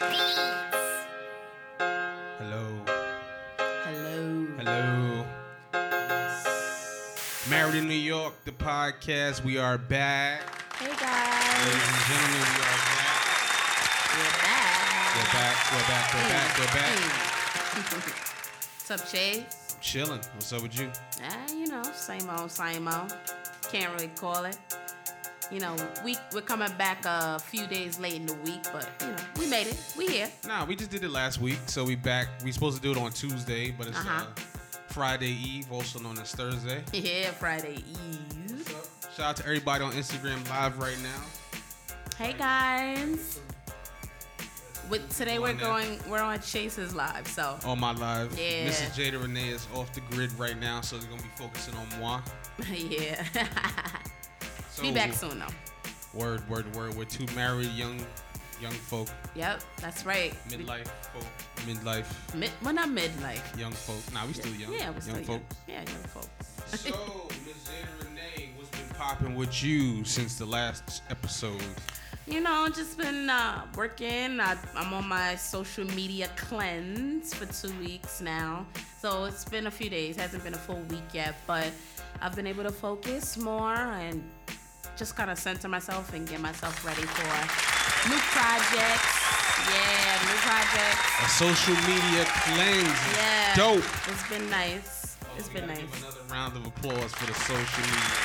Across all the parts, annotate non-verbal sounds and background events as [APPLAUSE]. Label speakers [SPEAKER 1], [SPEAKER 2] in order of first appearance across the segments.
[SPEAKER 1] Hello.
[SPEAKER 2] Hello.
[SPEAKER 1] Hello. Married in New York, the podcast. We are back.
[SPEAKER 2] Hey guys.
[SPEAKER 1] Ladies and gentlemen, we are back.
[SPEAKER 2] We're back.
[SPEAKER 1] We're back. We're back. We're back. We're back.
[SPEAKER 2] What's [LAUGHS] up, Chase?
[SPEAKER 1] Chilling. What's up with you?
[SPEAKER 2] Ah, you know, same old, same old. Can't really call it. You know, we we're coming back a few days late in the week, but you know, we made it. We here.
[SPEAKER 1] Nah, we just did it last week, so we back. We supposed to do it on Tuesday, but it's
[SPEAKER 2] Uh-huh.
[SPEAKER 1] uh, Friday Eve, also known as Thursday.
[SPEAKER 2] Yeah, Friday Eve.
[SPEAKER 1] Shout out to everybody on Instagram live right now.
[SPEAKER 2] Hey guys. With today we're going we're on Chase's live, so
[SPEAKER 1] On my live.
[SPEAKER 2] Yeah.
[SPEAKER 1] Mrs. Jada Renee is off the grid right now, so they're gonna be focusing on moi. [LAUGHS]
[SPEAKER 2] yeah. [LAUGHS]
[SPEAKER 1] So,
[SPEAKER 2] Be back soon though.
[SPEAKER 1] Word, word, word. We're two married young young folk,
[SPEAKER 2] Yep, that's right.
[SPEAKER 1] midlife folk, midlife
[SPEAKER 2] Mid, well, not midlife.
[SPEAKER 1] young folk. Nah, we still young.
[SPEAKER 2] Yeah, we're
[SPEAKER 1] young
[SPEAKER 2] still
[SPEAKER 1] folk.
[SPEAKER 2] young. Folks. Yeah, young folk.
[SPEAKER 1] So, [LAUGHS] Jada Renee, what's been popping with you since the last episode?
[SPEAKER 2] You know, just been uh, working. I, I'm on my social media cleanse for two weeks now. So it's been a few days. It Hasn't been a full week yet, but I've been able to focus more and just kind of center myself and get myself ready for new projects. Yeah, new projects.
[SPEAKER 1] A social media cleanse.
[SPEAKER 2] Yeah.
[SPEAKER 1] Dope.
[SPEAKER 2] It's been nice. It's
[SPEAKER 1] We
[SPEAKER 2] been nice.
[SPEAKER 1] Give another round of applause for the social media.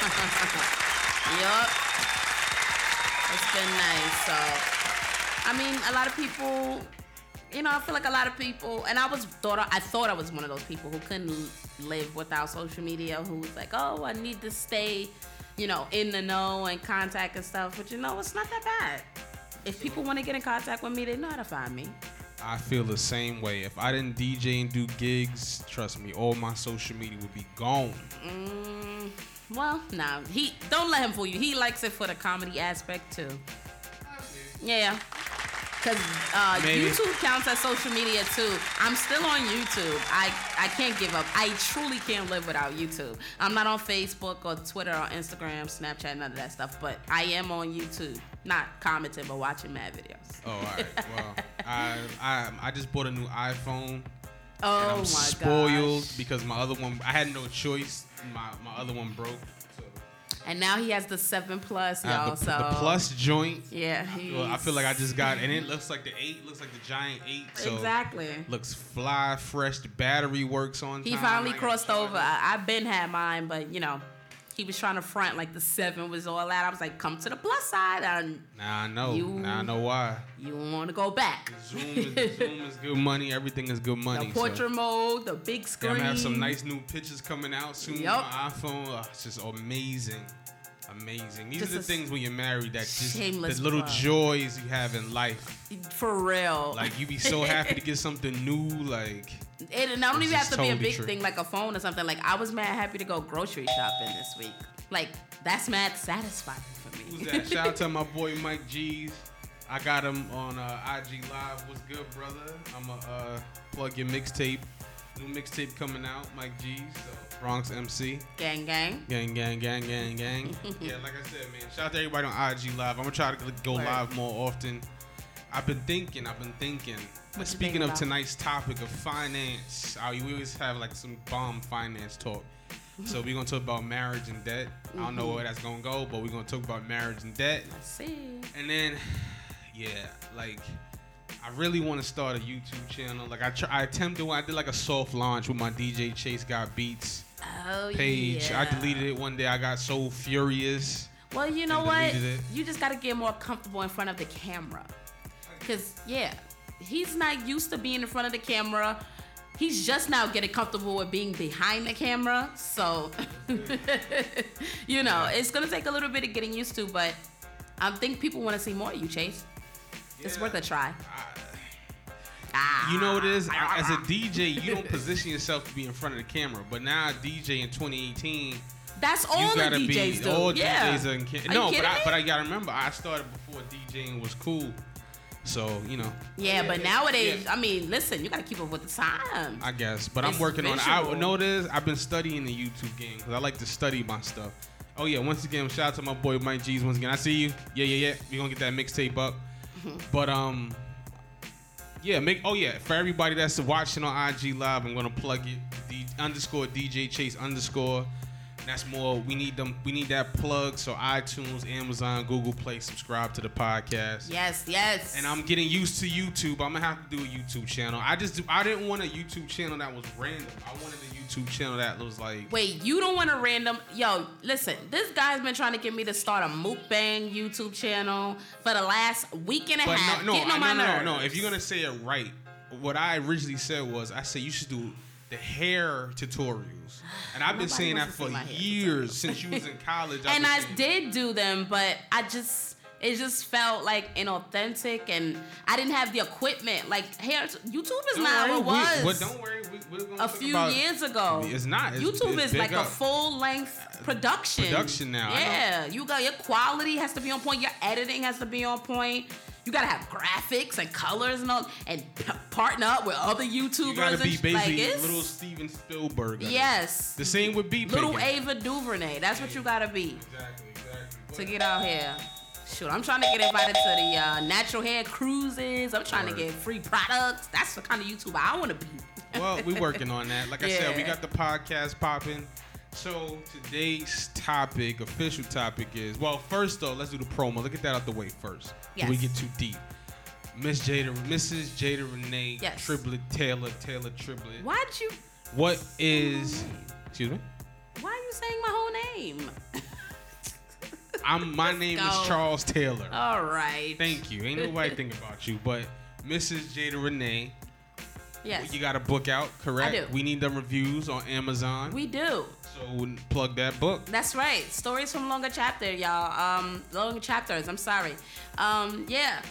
[SPEAKER 1] [LAUGHS]
[SPEAKER 2] Yup. It's been nice. So, I mean, a lot of people, you know, I feel like a lot of people, and I was thought I thought I was one of those people who couldn't live without social media. Who was like, oh, I need to stay, you know, in the know and contact and stuff. But you know, it's not that bad. If people want to get in contact with me, they know how to find me.
[SPEAKER 1] I feel the same way. If I didn't DJ and do gigs, trust me, all my social media would be gone.
[SPEAKER 2] Mm, well, nah, he don't let him fool you. He likes it for the comedy aspect too. Yeah. Cause uh, YouTube counts as social media too. I'm still on YouTube. I, I can't give up. I truly can't live without YouTube. I'm not on Facebook or Twitter or Instagram, Snapchat, none of that stuff. But I am on YouTube. Not commenting, but watching mad videos.
[SPEAKER 1] Oh, all right. [LAUGHS] Well, I, I I just bought a new iPhone.
[SPEAKER 2] Oh, and
[SPEAKER 1] I'm
[SPEAKER 2] my
[SPEAKER 1] spoiled
[SPEAKER 2] gosh.
[SPEAKER 1] because my other one I had no choice. My my other one broke.
[SPEAKER 2] And now he has the seven plus,
[SPEAKER 1] have
[SPEAKER 2] y'all.
[SPEAKER 1] the,
[SPEAKER 2] so
[SPEAKER 1] the plus joint.
[SPEAKER 2] Yeah.
[SPEAKER 1] Well, I feel like I just got, and it looks like the eight, looks like the giant eight. So
[SPEAKER 2] exactly.
[SPEAKER 1] Looks fly, fresh. The battery works on
[SPEAKER 2] He
[SPEAKER 1] time.
[SPEAKER 2] finally
[SPEAKER 1] I
[SPEAKER 2] crossed over. I, I've been had mine, but you know, he was trying to front like the seven was all out. I was like, come to the plus side. And
[SPEAKER 1] Now I know.
[SPEAKER 2] You-
[SPEAKER 1] Now I know why.
[SPEAKER 2] you want to go back.
[SPEAKER 1] Zoom is, Zoom is good money. Everything is good money.
[SPEAKER 2] the
[SPEAKER 1] so-
[SPEAKER 2] portrait mode, the big screen.
[SPEAKER 1] I'm gonna have some nice new pictures coming out soon
[SPEAKER 2] Yup.
[SPEAKER 1] on my iPhone. Oh, it's just amazing. Amazing. These
[SPEAKER 2] Just
[SPEAKER 1] are the things when you're married that just the little joys you have in life.
[SPEAKER 2] For real.
[SPEAKER 1] Like you be [LAUGHS] so happy to get something new. Like
[SPEAKER 2] It, and I don't
[SPEAKER 1] This
[SPEAKER 2] even have to be a big
[SPEAKER 1] true.
[SPEAKER 2] thing like a phone or something. Like I was mad happy to go grocery shopping this week. Like that's mad satisfying for me.
[SPEAKER 1] who's that? Shout out to my boy [LAUGHS] Mike G's. I got him on uh, IG Live. What's good, brother? I'm going to uh, plug your mixtape. New mixtape coming out, Mike G's. So Bronx MC.
[SPEAKER 2] gang gang.
[SPEAKER 1] Gang, gang, gang, gang, gang. [LAUGHS] yeah, like I said, man. Shout out to everybody on IG Live. I'm gonna try to go
[SPEAKER 2] Word.
[SPEAKER 1] live more often. I've been thinking. I've been thinking.
[SPEAKER 2] you
[SPEAKER 1] Speaking of tonight's topic of finance, uh, we always have like some bomb finance talk. [LAUGHS] So we're gonna talk about marriage and debt. I don't know where that's gonna go, but we're gonna talk about marriage and debt.
[SPEAKER 2] Let's see.
[SPEAKER 1] And then, [SIGHS] yeah, like I really want to start a YouTube channel. Like I, tr- I attempted, I did like a soft launch with my DJ Chase Got Beats
[SPEAKER 2] Oh
[SPEAKER 1] page.
[SPEAKER 2] yeah.
[SPEAKER 1] I deleted it one day. I got so furious.
[SPEAKER 2] Well, you know what? You just got to get more comfortable in front of the camera. Cause yeah, he's not used to being in front of the camera. He's just now getting comfortable with being behind the camera. So, [LAUGHS] you know, it's gonna take a little bit of getting used to, but I think people want to see more of you, Chase. It's worth a try. Ah.
[SPEAKER 1] you know what it is? As a DJ, you don't [LAUGHS] position yourself to be in front of the camera. But now, DJ in 2018,
[SPEAKER 2] That's all
[SPEAKER 1] you
[SPEAKER 2] the
[SPEAKER 1] gotta
[SPEAKER 2] DJs
[SPEAKER 1] be
[SPEAKER 2] do.
[SPEAKER 1] all
[SPEAKER 2] yeah.
[SPEAKER 1] DJs are in ca-
[SPEAKER 2] Are you
[SPEAKER 1] No, but I, but I gotta remember, I started before DJing was cool. So you know,
[SPEAKER 2] yeah, but nowadays,
[SPEAKER 1] Yeah.
[SPEAKER 2] I mean, listen, you gotta keep up with the times.
[SPEAKER 1] I guess. But I'm
[SPEAKER 2] It's
[SPEAKER 1] working on it. I
[SPEAKER 2] visual.
[SPEAKER 1] know what it is. I've been studying the YouTube game because I like to study my stuff. Oh yeah, once again, shout out to my boy Mike G's. Once again, I see you. Yeah, yeah, yeah. We gonna get that mixtape up.
[SPEAKER 2] Mm-hmm. [LAUGHS]
[SPEAKER 1] But um, Yeah, make oh yeah, for everybody that's watching on IG Live, I'm gonna plug it. D, underscore DJ Chase underscore. That's more. We need them. We need that plug. So iTunes, Amazon, Google Play, subscribe to the podcast.
[SPEAKER 2] Yes, yes.
[SPEAKER 1] And I'm getting used to YouTube. I'm gonna have to do a YouTube channel. I just do, I didn't want a YouTube channel that was random. I wanted a YouTube channel that was like.
[SPEAKER 2] Wait, you don't want a random? Yo, listen. This guy's been trying to get me to start a mukbang YouTube channel for the last week and a half.
[SPEAKER 1] no, no, I-
[SPEAKER 2] my
[SPEAKER 1] no, no, no, no. If you're gonna say it right, what I originally said was I said you should do the hair tutorials, and I've been saying that for
[SPEAKER 2] see my hair
[SPEAKER 1] years since you was in college. [LAUGHS]
[SPEAKER 2] And I did do them, but I just it just felt like inauthentic, and I didn't have the equipment. Like hair, YouTube is
[SPEAKER 1] Don't
[SPEAKER 2] not
[SPEAKER 1] worry,
[SPEAKER 2] what it
[SPEAKER 1] we-
[SPEAKER 2] was.
[SPEAKER 1] but don't worry, we, we're gonna
[SPEAKER 2] a few
[SPEAKER 1] about-
[SPEAKER 2] years ago.
[SPEAKER 1] It's not. It's,
[SPEAKER 2] YouTube
[SPEAKER 1] it's
[SPEAKER 2] is like
[SPEAKER 1] big
[SPEAKER 2] a full length uh, production.
[SPEAKER 1] Production now,
[SPEAKER 2] Yeah, you got your quality has to be on point. Your editing has to be on point. You gotta have graphics and colors and all, and p- partner up with other YouTubers.
[SPEAKER 1] You gotta be basically
[SPEAKER 2] like,
[SPEAKER 1] little Steven Spielberg. I
[SPEAKER 2] Yes.
[SPEAKER 1] The same with beat
[SPEAKER 2] Little
[SPEAKER 1] picking.
[SPEAKER 2] Ava DuVernay. That's what you gotta be
[SPEAKER 1] Exactly, exactly.
[SPEAKER 2] to get out here. Shoot, I'm trying to get invited to the uh, natural hair cruises. I'm trying
[SPEAKER 1] Word.
[SPEAKER 2] to get free products. That's the kind of YouTuber I want to be.
[SPEAKER 1] well, we're working on that. Like I said, we [LAUGHS] got the podcast popping. So today's topic, official topic is well. First though, let's do the promo. Let's get that out the way first. Before we get too deep. Miss Jada, Mrs. Jada Renee
[SPEAKER 2] Yes.
[SPEAKER 1] Triplet Taylor, Taylor Triplet.
[SPEAKER 2] Why'd you?
[SPEAKER 1] What is? Excuse me.
[SPEAKER 2] Why are you saying my whole name? [LAUGHS]
[SPEAKER 1] I'm. My name
[SPEAKER 2] go.
[SPEAKER 1] is Charles Taylor.
[SPEAKER 2] All right.
[SPEAKER 1] Thank you. Ain't nobody think about you, but Mrs. Jada Renee,
[SPEAKER 2] Yes,
[SPEAKER 1] you got a book out, correct?
[SPEAKER 2] I do.
[SPEAKER 1] We need them reviews on Amazon.
[SPEAKER 2] we do.
[SPEAKER 1] so plug that book.
[SPEAKER 2] That's right. Stories from longer chapter, y'all. Um, longer chapters. I'm sorry. Um, yeah,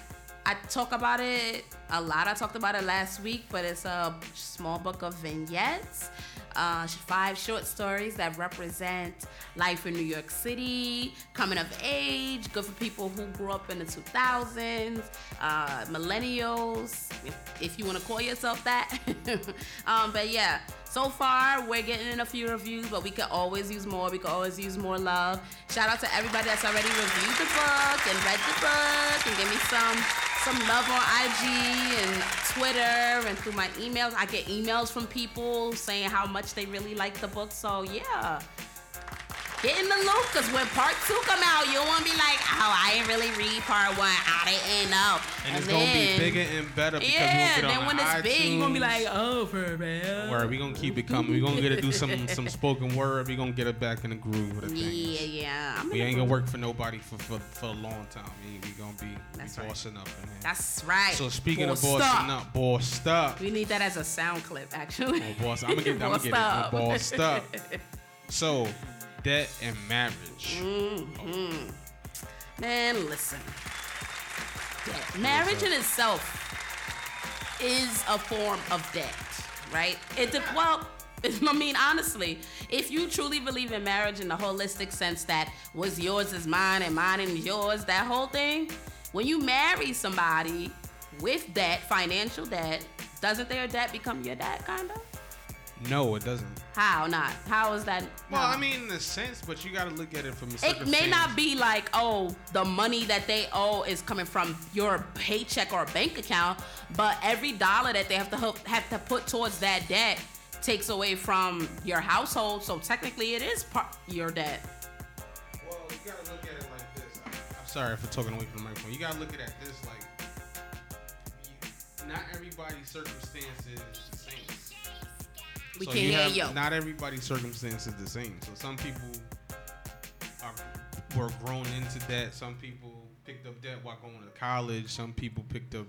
[SPEAKER 2] I talk about it a lot. I talked about it last week, but it's a small book of vignettes. Uh, five short stories that represent life in New York City, coming of age, good for people who grew up in the 2000s, uh, millennials, if, if you want to call yourself that. [LAUGHS] um, but yeah, so far we're getting in a few reviews, but we could always use more. We could always use more love. Shout out to everybody that's already reviewed the book and read the book and give me some some love on IG and Twitter and through my emails. I get emails from people saying how much they really like the book. So yeah. Get in the loop, cause when part two come out, you won't be like, oh, I didn't really read part one. How they end up?
[SPEAKER 1] And, it's gonna be bigger and better because
[SPEAKER 2] Yeah,
[SPEAKER 1] we gonna get
[SPEAKER 2] then when it's big, you're gonna be like, oh, for real.
[SPEAKER 1] Word, we gonna keep it coming. We gonna get to do some some spoken word. We gonna get it back in the groove with the thing.
[SPEAKER 2] Yeah, yeah. I'm
[SPEAKER 1] We ain't gonna work for nobody for for, for a long time. We, we gonna be
[SPEAKER 2] That's
[SPEAKER 1] we
[SPEAKER 2] right.
[SPEAKER 1] bossing up in here.
[SPEAKER 2] That's right.
[SPEAKER 1] so speaking
[SPEAKER 2] Bossed
[SPEAKER 1] of bossing
[SPEAKER 2] up.
[SPEAKER 1] up, bossed up.
[SPEAKER 2] We need that as a sound clip, actually.
[SPEAKER 1] Oh, boss, I'm gonna get, I'm gonna get
[SPEAKER 2] up.
[SPEAKER 1] it. Bossed up. [LAUGHS] So, debt and marriage.
[SPEAKER 2] Mm-hmm. Man, listen. Debt. Marriage in itself is a form of debt, right? It de- well, [LAUGHS] I mean, honestly, if you truly believe in marriage in the holistic sense that what's yours is mine and mine is yours, that whole thing, when you marry somebody with debt, financial debt, doesn't their debt become your debt, kind of?
[SPEAKER 1] No, it doesn't.
[SPEAKER 2] How not? How is that?
[SPEAKER 1] Well? I mean, in a sense, but you gotta look at it from a
[SPEAKER 2] It may not be like, oh, the money that they owe is coming from your paycheck or bank account, but every dollar that they have to have to put towards that debt takes away from your household. So technically, it is part your debt.
[SPEAKER 1] Well, you gotta look at it like this. I- I'm sorry for talking away from the microphone. You gotta look at it this like, you- not everybody's circumstances the.
[SPEAKER 2] We
[SPEAKER 1] So
[SPEAKER 2] can't
[SPEAKER 1] you
[SPEAKER 2] hear
[SPEAKER 1] have-
[SPEAKER 2] you.
[SPEAKER 1] Not everybody's circumstances is the same. So some people are were grown into debt. Some people picked up debt while going to college. Some people picked up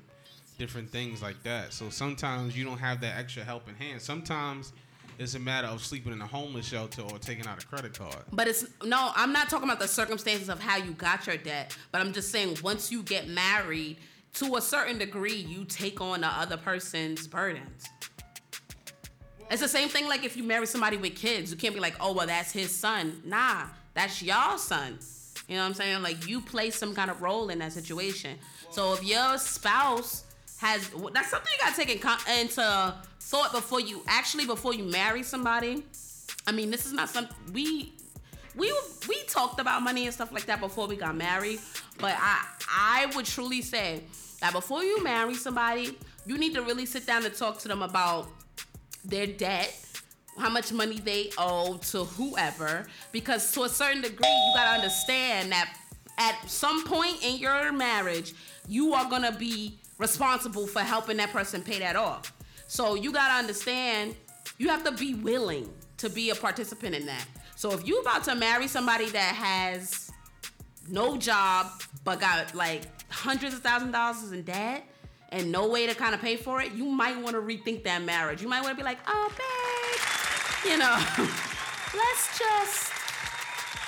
[SPEAKER 1] different things like that. So sometimes you don't have that extra helping hand. Sometimes it's a matter of sleeping in a homeless shelter or taking out a credit card.
[SPEAKER 2] But it's no, I'm not talking about the circumstances of how you got your debt, but I'm just saying once you get married, to a certain degree, you take on the other person's burdens. It's the same thing like if you marry somebody with kids, you can't be like, oh well, that's his son. Nah, that's y'all son. You know what I'm saying? Like you play some kind of role in that situation. So if your spouse has, that's something you gotta take in into thought before you actually before you marry somebody. I mean, this is not something we we we talked about money and stuff like that before we got married, but I I would truly say that before you marry somebody, you need to really sit down and talk to them about their debt, how much money they owe to whoever, because to a certain degree, you gotta understand that at some point in your marriage, you are gonna be responsible for helping that person pay that off. So you gotta understand, you have to be willing to be a participant in that. So if you about to marry somebody that has no job but got like hundreds of thousand dollars in debt and no way to kind of pay for it, you might want to rethink that marriage. You might want to be like, oh babe, you know, [LAUGHS] let's just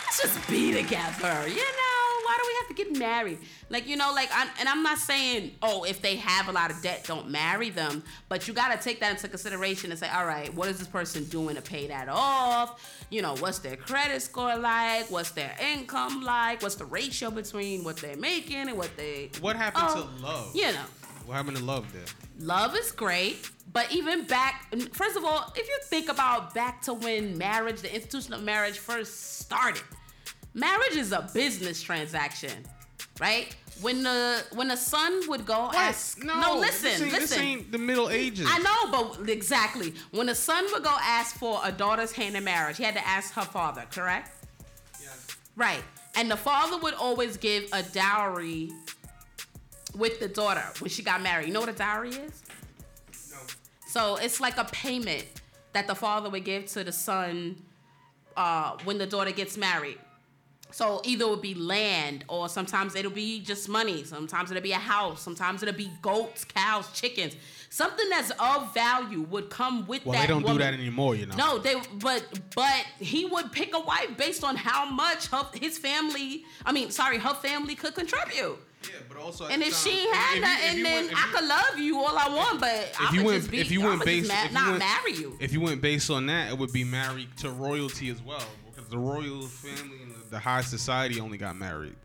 [SPEAKER 2] let's just be together, you know why do we have to get married? Like, you know, like, I'm, and I'm not saying, oh, if they have a lot of debt, don't marry them. But you got to take that into consideration and say, all right, what is this person doing to pay that off? You know, what's their credit score like? What's their income like? What's the ratio between what they're making and what they.
[SPEAKER 1] What happened oh, to love?
[SPEAKER 2] You know.
[SPEAKER 1] What happened to love there?
[SPEAKER 2] Love is great, but even back, first of all, if you think about back to when marriage, the institution of marriage first started, marriage is a business transaction, right? When the when the son would go
[SPEAKER 1] what?
[SPEAKER 2] ask
[SPEAKER 1] no,
[SPEAKER 2] no listen
[SPEAKER 1] this
[SPEAKER 2] listen
[SPEAKER 1] this ain't the Middle Ages.
[SPEAKER 2] I know, but exactly when the son would go ask for a daughter's hand in marriage, he had to ask her father, correct?
[SPEAKER 1] Yes.
[SPEAKER 2] Right, and the father would always give a dowry with the daughter when she got married. You know what a dowry is?
[SPEAKER 1] No.
[SPEAKER 2] So it's like a payment that the father would give to the son uh, when the daughter gets married. So either it would be land, or sometimes it'll be just money. Sometimes it'll be a house. Sometimes it'll be goats, cows, chickens. Something that's of value would come with
[SPEAKER 1] well,
[SPEAKER 2] that.
[SPEAKER 1] Well, they don't
[SPEAKER 2] woman.
[SPEAKER 1] do that anymore, you know.
[SPEAKER 2] No, they but but he would pick a wife based on how much her, his family. I mean, sorry, her family could contribute.
[SPEAKER 1] Yeah, but also.
[SPEAKER 2] And if
[SPEAKER 1] time,
[SPEAKER 2] she had that, and then went, I could love you all I want, but if I
[SPEAKER 1] you went,
[SPEAKER 2] just be,
[SPEAKER 1] if you went based,
[SPEAKER 2] ma-
[SPEAKER 1] if
[SPEAKER 2] not
[SPEAKER 1] went,
[SPEAKER 2] marry you.
[SPEAKER 1] If you went based on that, it would be married to royalty as well, because the royal family and the, the high society only got married.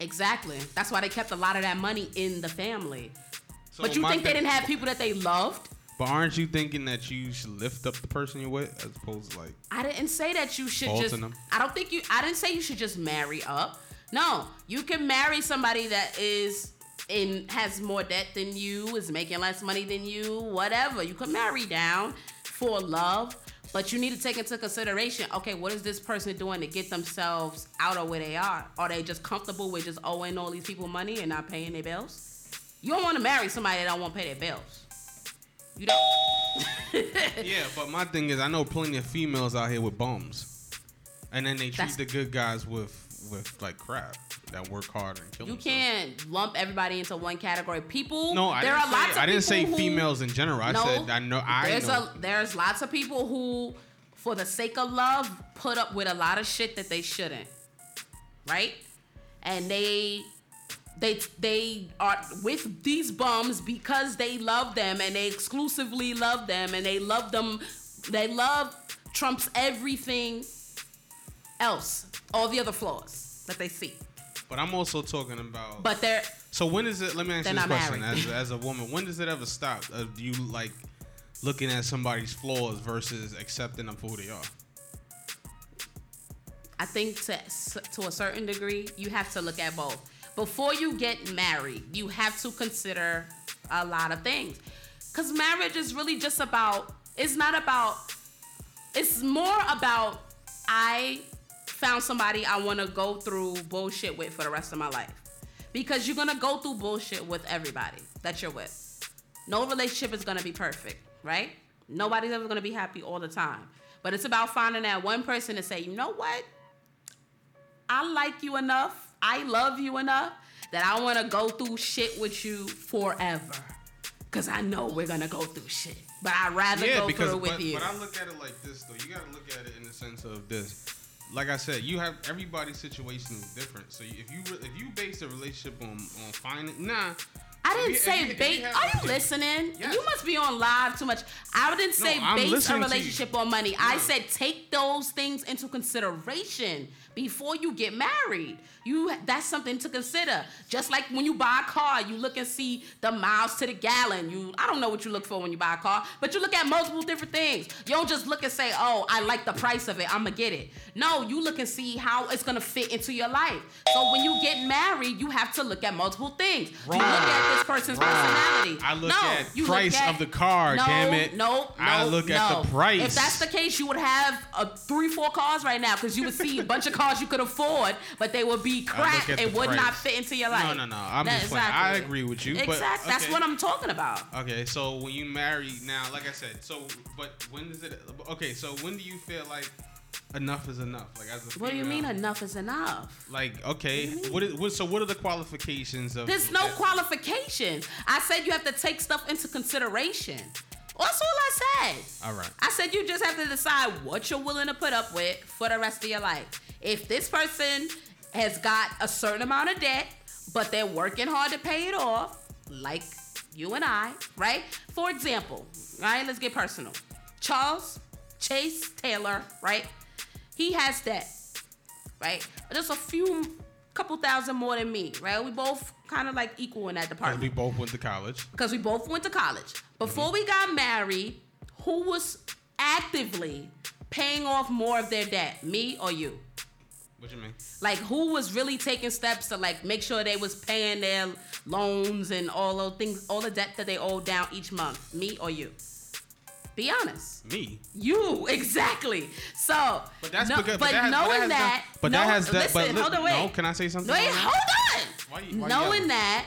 [SPEAKER 2] Exactly. That's why they kept a lot of that money in the family. So but you think
[SPEAKER 1] they
[SPEAKER 2] didn't have people that they loved?
[SPEAKER 1] But aren't you thinking that you should lift up the person you're with as opposed to like?
[SPEAKER 2] I didn't say that you should just. Them? I don't think you. I didn't say you should just marry up. No, you can marry somebody that is in has more debt than you, is making less money than you, whatever. You can marry down for love, but you need to take into consideration. Okay, what is this person doing to get themselves out of where they are? Are they just comfortable with just owing all these people money and not paying their bills? You don't want to marry somebody that don't want to pay their bills. You don't. [LAUGHS]
[SPEAKER 1] yeah, but my thing is, I know plenty of females out here with bums, and then they treat That's, the good guys with with like crap that work hard and kill
[SPEAKER 2] You
[SPEAKER 1] themselves.
[SPEAKER 2] can't lump everybody into one category. People.
[SPEAKER 1] No, I
[SPEAKER 2] there
[SPEAKER 1] didn't
[SPEAKER 2] are
[SPEAKER 1] say,
[SPEAKER 2] lots of
[SPEAKER 1] I didn't say
[SPEAKER 2] who,
[SPEAKER 1] females in general. I
[SPEAKER 2] no,
[SPEAKER 1] said I know. I
[SPEAKER 2] there's
[SPEAKER 1] know.
[SPEAKER 2] a there's lots of people who, for the sake of love, put up with a lot of shit that they shouldn't. Right, and they they they are with these bums because they love them and they exclusively love them and they love them they love trumps everything else all the other flaws that they see.
[SPEAKER 1] But i'm also talking about
[SPEAKER 2] but they're
[SPEAKER 1] so when is it let me ask you this question. as, as a woman when does it ever stop uh, do you like looking at somebody's flaws versus accepting them for who they are?
[SPEAKER 2] I think to to a certain degree you have to look at both before you get married, you have to consider a lot of things. Because marriage is really just about, it's not about, it's more about I found somebody I want to go through bullshit with for the rest of my life. Because you're going to go through bullshit with everybody that you're with. No relationship is going to be perfect, right? Nobody's ever going to be happy all the time. But it's about finding that one person to say, you know what? I like you enough I love you enough that I want to go through shit with you forever. Cause I know we're gonna go through shit, but I'd rather
[SPEAKER 1] yeah,
[SPEAKER 2] go
[SPEAKER 1] because,
[SPEAKER 2] through
[SPEAKER 1] but,
[SPEAKER 2] with you.
[SPEAKER 1] But I look at it like this, though. You gotta look at it in the sense of this. Like I said, you have everybody's situation is different. So if you if you base a relationship on on finding, nah,
[SPEAKER 2] I didn't say base. Are you listening? Yes. You must be on live too much. I didn't say no, base a relationship on money. No. I said take those things into consideration before you get married. You that's something to consider. Just like when you buy a car, you look and see the miles to the gallon. You I don't know what you look for when you buy a car, but you look at multiple different things. You don't just look and say, "Oh, I like the price of it. I'm gonna get it." No, you look and see how it's gonna fit into your life. So when you get married, you have to look at multiple things. Wrong. You look at this person's personality.
[SPEAKER 1] I look
[SPEAKER 2] no,
[SPEAKER 1] at
[SPEAKER 2] you
[SPEAKER 1] price
[SPEAKER 2] at,
[SPEAKER 1] of the car,
[SPEAKER 2] No,
[SPEAKER 1] damn it.
[SPEAKER 2] No, no,
[SPEAKER 1] I look
[SPEAKER 2] no.
[SPEAKER 1] at the price.
[SPEAKER 2] If that's the case, you would have uh, three, four cars right now because you would see a bunch of cars [LAUGHS] you could afford, but they would be crap.
[SPEAKER 1] the
[SPEAKER 2] would not fit into your life.
[SPEAKER 1] No, no, no. I'm
[SPEAKER 2] That-
[SPEAKER 1] just playing. I agree with you.
[SPEAKER 2] Exactly.
[SPEAKER 1] But,
[SPEAKER 2] That's what I'm talking about.
[SPEAKER 1] Okay, so when you marry now, like I said, so but when is it? Okay, so when do you feel like enough is enough? Like as a
[SPEAKER 2] What do you mean enough is enough?
[SPEAKER 1] Like okay,
[SPEAKER 2] What
[SPEAKER 1] what is what? So what are the qualifications of?
[SPEAKER 2] There's no
[SPEAKER 1] that-
[SPEAKER 2] qualification. I said you have to take stuff into consideration. That's all I said.
[SPEAKER 1] All right.
[SPEAKER 2] I said you just have to decide what you're willing to put up with for the rest of your life. If this person has got a certain amount of debt, but they're working hard to pay it off, like you and I, right? For example, right? Let's get personal. Charles Chase Taylor, right? He has debt, right? Just a few, couple thousand more than me, right? We both kind of like equal in that department
[SPEAKER 1] we both went to college.
[SPEAKER 2] because we both went to college. Before mm-hmm. we got married, who was actively paying off more of their debt, me or you?
[SPEAKER 1] What you mean?
[SPEAKER 2] Like who was really taking steps to like make sure they was paying their loans and all those things, all the debt that they owed down each month, me or you? Be honest.
[SPEAKER 1] Me.
[SPEAKER 2] You [LAUGHS] exactly. So,
[SPEAKER 1] But that's
[SPEAKER 2] no-
[SPEAKER 1] because.
[SPEAKER 2] but
[SPEAKER 1] But, that,
[SPEAKER 2] knowing
[SPEAKER 1] but that, has
[SPEAKER 2] that,
[SPEAKER 1] no- but that has that.
[SPEAKER 2] listen,
[SPEAKER 1] but
[SPEAKER 2] hold on, wait.
[SPEAKER 1] no, can I say something?
[SPEAKER 2] Wait, hold on.
[SPEAKER 1] Why you- why you
[SPEAKER 2] Knowing that,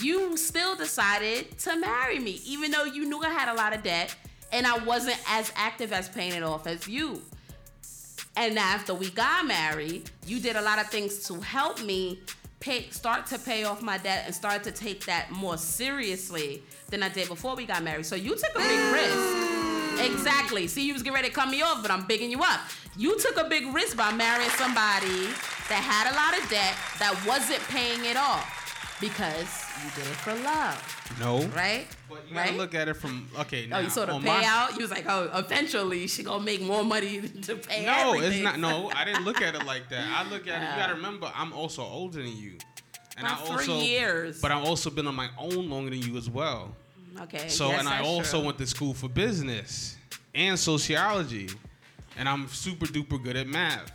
[SPEAKER 2] you still decided to marry me, even though you knew I had a lot of debt and I wasn't as active as paying it off as you. And after we got married, you did a lot of things to help me pay, start to pay off my debt and start to take that more seriously than I did before we got married. So you took a big risk. Exactly. See, you was getting ready to cut me off, but I'm bigging you up. You took a big risk by marrying somebody that had a lot of debt that wasn't paying it off because you did it for love,
[SPEAKER 1] No.
[SPEAKER 2] right?
[SPEAKER 1] But you gotta
[SPEAKER 2] right?
[SPEAKER 1] look at it from okay. Now,
[SPEAKER 2] Oh, you saw the
[SPEAKER 1] on my-
[SPEAKER 2] payout. You was like, oh, eventually she gonna make more money [LAUGHS] to pay
[SPEAKER 1] No,
[SPEAKER 2] everything.
[SPEAKER 1] it's not. No, I didn't look at it like that. I look at it. You gotta remember, I'm also older than you, and
[SPEAKER 2] About
[SPEAKER 1] I
[SPEAKER 2] three
[SPEAKER 1] also.
[SPEAKER 2] years.
[SPEAKER 1] But I've also been on my own longer than you as well.
[SPEAKER 2] Okay.
[SPEAKER 1] So,
[SPEAKER 2] yes,
[SPEAKER 1] and I also
[SPEAKER 2] true.
[SPEAKER 1] went to school for business and sociology, and I'm super duper good at math.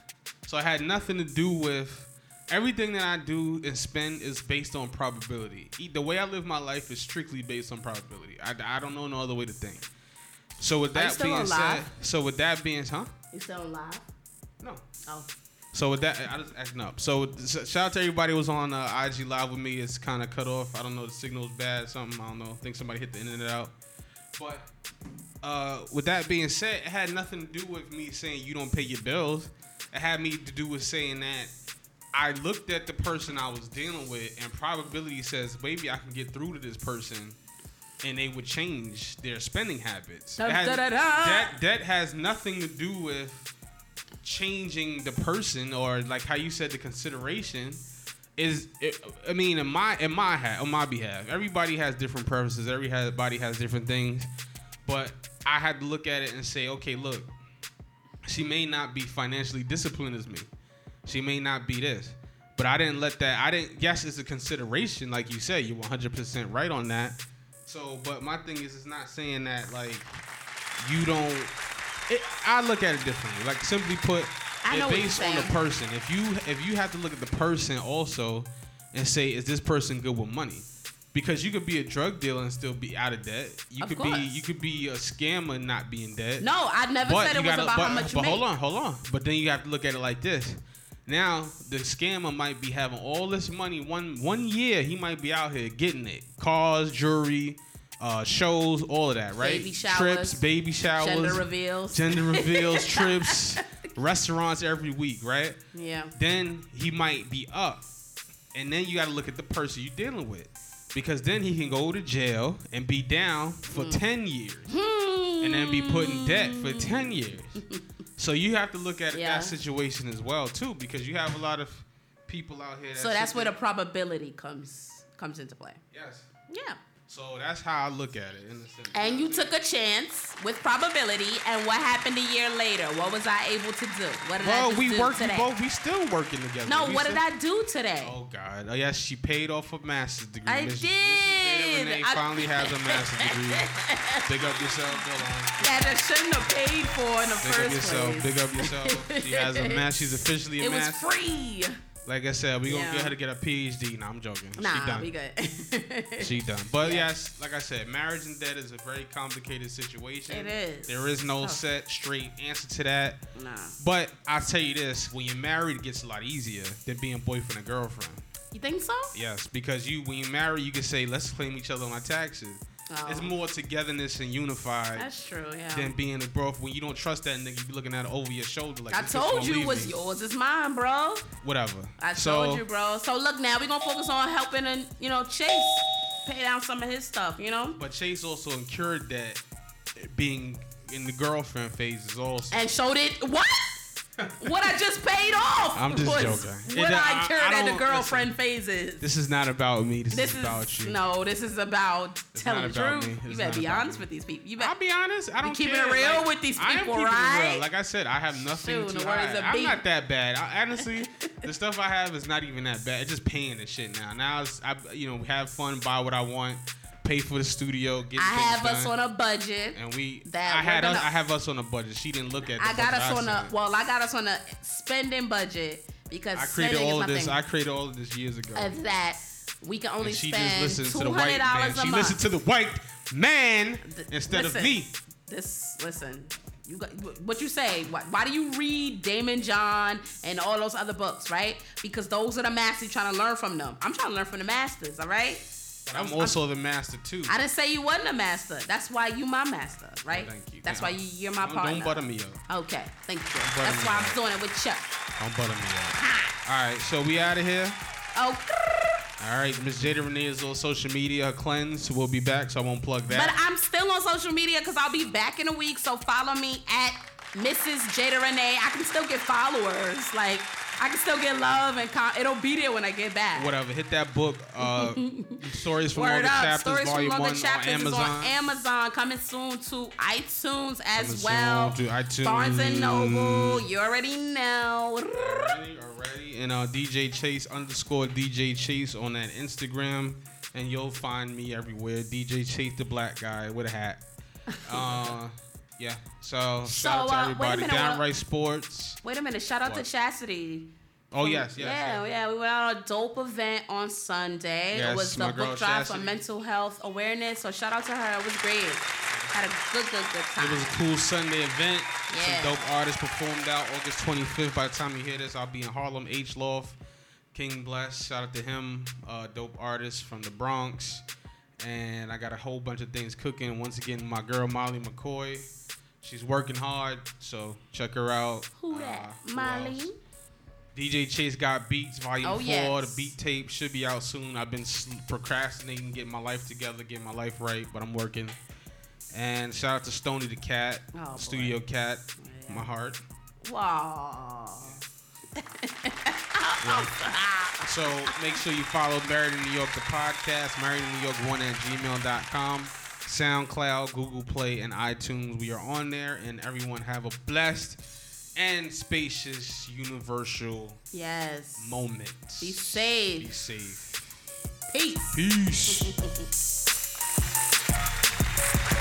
[SPEAKER 1] So I had nothing to do with everything that I do and spend is based on probability. The way I live my life is strictly based on probability. I, I don't know no other way to think. So with that being
[SPEAKER 2] alive?
[SPEAKER 1] said, so with that being, huh?
[SPEAKER 2] You still alive?
[SPEAKER 1] No.
[SPEAKER 2] Oh.
[SPEAKER 1] So with that, I just acting up. So shout out to everybody who was on uh, IG live with me. It's kind of cut off. I don't know. The signal's bad. Something. I don't know. I think somebody hit the internet out. But uh, with that being said, it had nothing to do with me saying you don't pay your bills. It had me to do with saying that I looked at the person I was dealing with, and probability says maybe I can get through to this person, and they would change their spending habits. Has-
[SPEAKER 2] da, da, da.
[SPEAKER 1] That that has nothing to do with changing the person or like how you said the consideration is it, I mean in my in my hat on my behalf everybody has different preferences everybody has different things but I had to look at it and say okay look she may not be financially disciplined as me she may not be this but I didn't let that I didn't yes it's a consideration like you said you're 100% right on that so but my thing is it's not saying that like you don't it, I look at it differently. Like simply put, it
[SPEAKER 2] know what you're
[SPEAKER 1] based on the person. If you if you have to look at the person also and say, is this person good with money? Because you could be a drug dealer and still be out of debt. You
[SPEAKER 2] Of
[SPEAKER 1] could
[SPEAKER 2] course.
[SPEAKER 1] be you could be a scammer and not be in debt.
[SPEAKER 2] No, I never said it was
[SPEAKER 1] gotta-
[SPEAKER 2] about
[SPEAKER 1] but,
[SPEAKER 2] how much you
[SPEAKER 1] but
[SPEAKER 2] make.
[SPEAKER 1] hold on, hold on. But then you have to look at it like this. Now the scammer might be having all this money one one year. He might be out here getting it, cars, jewelry, uh, shows, all of that, right?
[SPEAKER 2] Baby showers,
[SPEAKER 1] trips, baby showers,
[SPEAKER 2] Gender reveals.
[SPEAKER 1] gender reveals, [LAUGHS] trips, [LAUGHS] restaurants every week, right?
[SPEAKER 2] yeah.
[SPEAKER 1] Then he might be up, and then you got to look at the person you're dealing with, because then he can go to jail and be down for
[SPEAKER 2] Hmm.
[SPEAKER 1] ten years, and then be put in debt for ten years. [LAUGHS] so you have to look at
[SPEAKER 2] Yeah.
[SPEAKER 1] that situation as well too, because you have a lot of people out here. That
[SPEAKER 2] So that's where the probability comes comes into play.
[SPEAKER 1] yes.
[SPEAKER 2] Yeah.
[SPEAKER 1] So that's how I look at it in the sense.
[SPEAKER 2] And you took a chance with probability, and what happened a year later? What was I able to do? What did I
[SPEAKER 1] Well,
[SPEAKER 2] just
[SPEAKER 1] we
[SPEAKER 2] do
[SPEAKER 1] work. We
[SPEAKER 2] today?
[SPEAKER 1] both. We still working together.
[SPEAKER 2] no,
[SPEAKER 1] We
[SPEAKER 2] what did I do today?
[SPEAKER 1] Oh God! Oh yes, she paid off a master's degree.
[SPEAKER 2] I
[SPEAKER 1] Miss- Mrs.
[SPEAKER 2] did.
[SPEAKER 1] Renee
[SPEAKER 2] I-
[SPEAKER 1] finally has a master's degree. Big up yourself, Dylan.
[SPEAKER 2] that I shouldn't have paid for in the
[SPEAKER 1] Big up
[SPEAKER 2] first
[SPEAKER 1] yourself.
[SPEAKER 2] place.
[SPEAKER 1] Big up yourself. She has a master. She's officially a
[SPEAKER 2] It was
[SPEAKER 1] master.
[SPEAKER 2] free.
[SPEAKER 1] Like I said, we gonna
[SPEAKER 2] Yeah.
[SPEAKER 1] get her to get a PhD. Nah, I'm joking. she
[SPEAKER 2] Nah,
[SPEAKER 1] done.
[SPEAKER 2] we good. [LAUGHS]
[SPEAKER 1] She done. But
[SPEAKER 2] Yeah.
[SPEAKER 1] yes, like I said, marriage and debt is a very complicated situation.
[SPEAKER 2] It is.
[SPEAKER 1] There is no
[SPEAKER 2] Oh.
[SPEAKER 1] set, straight answer to that.
[SPEAKER 2] nah.
[SPEAKER 1] But I'll tell you this: when you're married, it gets a lot easier than being boyfriend and girlfriend.
[SPEAKER 2] You think so?
[SPEAKER 1] Yes, because you when you marry, you can say, "Let's claim each other on our taxes."
[SPEAKER 2] Oh.
[SPEAKER 1] It's more togetherness and unified
[SPEAKER 2] That's true. Yeah.
[SPEAKER 1] than being a bro. When you don't trust that nigga, you be looking at it over your shoulder like
[SPEAKER 2] I told you what's
[SPEAKER 1] me."
[SPEAKER 2] yours is mine, bro.
[SPEAKER 1] Whatever.
[SPEAKER 2] I
[SPEAKER 1] so,
[SPEAKER 2] told you, bro. So look, now we gonna focus on helping and you know Chase pay down some of his stuff. You know,
[SPEAKER 1] But Chase also incurred that being in the girlfriend phase is also.
[SPEAKER 2] and so did what? What I just paid off.
[SPEAKER 1] I'm just joking.
[SPEAKER 2] What
[SPEAKER 1] It-
[SPEAKER 2] I
[SPEAKER 1] I-
[SPEAKER 2] at the girlfriend phases.
[SPEAKER 1] this is not about me. This,
[SPEAKER 2] This
[SPEAKER 1] is
[SPEAKER 2] is
[SPEAKER 1] about you.
[SPEAKER 2] no. This is about
[SPEAKER 1] It's
[SPEAKER 2] telling the
[SPEAKER 1] about
[SPEAKER 2] truth. You better be honest
[SPEAKER 1] me.
[SPEAKER 2] with these people. You better, I'll
[SPEAKER 1] be honest. I don't
[SPEAKER 2] keep
[SPEAKER 1] care.
[SPEAKER 2] it real
[SPEAKER 1] Like,
[SPEAKER 2] with these people, right?
[SPEAKER 1] Like I said, I have nothing
[SPEAKER 2] Shoot,
[SPEAKER 1] to hide. I'm
[SPEAKER 2] beat.
[SPEAKER 1] not that bad. I, honestly, [LAUGHS] the stuff I have is not even that bad. It's just paying and shit now. Now it's I, you know, have fun, buy what I want, pay for the studio, get
[SPEAKER 2] I have
[SPEAKER 1] done.
[SPEAKER 2] us on a budget.
[SPEAKER 1] and we.
[SPEAKER 2] that
[SPEAKER 1] I had
[SPEAKER 2] gonna-
[SPEAKER 1] I have us on a budget. She didn't look at. The
[SPEAKER 2] I got us on a well. I got us on a spending budget because
[SPEAKER 1] I created all of this.
[SPEAKER 2] nothing
[SPEAKER 1] I created all of this years ago.
[SPEAKER 2] of that. We can only
[SPEAKER 1] and she
[SPEAKER 2] spend
[SPEAKER 1] just listens to the white man.
[SPEAKER 2] dollars a month.
[SPEAKER 1] She listened to the white man
[SPEAKER 2] Th-
[SPEAKER 1] instead
[SPEAKER 2] listen,
[SPEAKER 1] of me.
[SPEAKER 2] This listen. You got, what you say? Why, why do you read Daymond John and all those other books, right? Because those are the masters you're trying to learn from them. I'm trying to learn from the masters, all right?
[SPEAKER 1] But I'm also the master too.
[SPEAKER 2] I didn't say you wasn't a master. That's why you my master, right?
[SPEAKER 1] Thank you.
[SPEAKER 2] That's why
[SPEAKER 1] you.
[SPEAKER 2] you, you're my
[SPEAKER 1] Don't,
[SPEAKER 2] partner.
[SPEAKER 1] don't butter me up.
[SPEAKER 2] Okay, thank you.
[SPEAKER 1] butter
[SPEAKER 2] That's why
[SPEAKER 1] up.
[SPEAKER 2] I'm doing it with Chuck.
[SPEAKER 1] Don't butter me up. All right, so we out of here.
[SPEAKER 2] Oh,
[SPEAKER 1] All right, Miss Jada Renee is on social media. Cleanse will be back, so I won't plug that. but.
[SPEAKER 2] I'm still on social media because I'll be back in a week. So follow me at Mrs. Jada Renee. I can still get followers. Like I can still get love and com- it'll be there when I get back.
[SPEAKER 1] Whatever. Hit that book. Uh, [LAUGHS] stories from
[SPEAKER 2] Word
[SPEAKER 1] Longer
[SPEAKER 2] up.
[SPEAKER 1] Chapters,
[SPEAKER 2] Stories from
[SPEAKER 1] Volume
[SPEAKER 2] Longer
[SPEAKER 1] One
[SPEAKER 2] Chapters
[SPEAKER 1] on
[SPEAKER 2] is
[SPEAKER 1] Amazon.
[SPEAKER 2] on Amazon. Coming soon to iTunes as
[SPEAKER 1] Coming
[SPEAKER 2] well.
[SPEAKER 1] soon to iTunes.
[SPEAKER 2] Barnes and Noble. You already know.
[SPEAKER 1] Already, already. And uh, DJ Chase underscore DJ Chase on that Instagram, and you'll find me everywhere. DJ Chase, the black guy with a hat. [LAUGHS] Uh, yeah. So,
[SPEAKER 2] So,
[SPEAKER 1] shout out to
[SPEAKER 2] uh,
[SPEAKER 1] everybody.
[SPEAKER 2] minute,
[SPEAKER 1] Downright Sports.
[SPEAKER 2] Wait a minute. Shout out
[SPEAKER 1] What?
[SPEAKER 2] to Chastity.
[SPEAKER 1] Oh yes, yes.
[SPEAKER 2] yeah,
[SPEAKER 1] yes.
[SPEAKER 2] yeah. We went on a dope event on Sunday.
[SPEAKER 1] Yes,
[SPEAKER 2] it was the book drive for mental health awareness. So shout out to her. It was great. Had a good, good, good time.
[SPEAKER 1] It was a cool Sunday event.
[SPEAKER 2] Yeah.
[SPEAKER 1] Some dope artists performed out August 25th. By the time you hear this, I'll be in Harlem, H Loft. King Bless, shout out to him. Uh, dope artist from the Bronx. And I got a whole bunch of things cooking. Once again, my girl Molly McCoy. She's working hard, so check her out.
[SPEAKER 2] Who
[SPEAKER 1] Uh,
[SPEAKER 2] that?
[SPEAKER 1] who
[SPEAKER 2] Molly.
[SPEAKER 1] else? DJ Chase got beats, volume
[SPEAKER 2] Oh,
[SPEAKER 1] four.
[SPEAKER 2] yes.
[SPEAKER 1] The beat tape should be out soon. I've been procrastinating, getting my life together, getting my life right, but I'm working. And shout out to Stony the Cat,
[SPEAKER 2] Oh, boy.
[SPEAKER 1] Studio Cat,
[SPEAKER 2] Yeah.
[SPEAKER 1] my heart.
[SPEAKER 2] Wow. [LAUGHS]
[SPEAKER 1] So make sure you follow Married in New York, the podcast, Married in New York 1 at gmail.com, SoundCloud, Google Play, and iTunes. We are on there, and everyone have a blessed and spacious universal
[SPEAKER 2] yes
[SPEAKER 1] moment.
[SPEAKER 2] Be safe.
[SPEAKER 1] Be safe.
[SPEAKER 2] Peace.
[SPEAKER 1] Peace. [LAUGHS]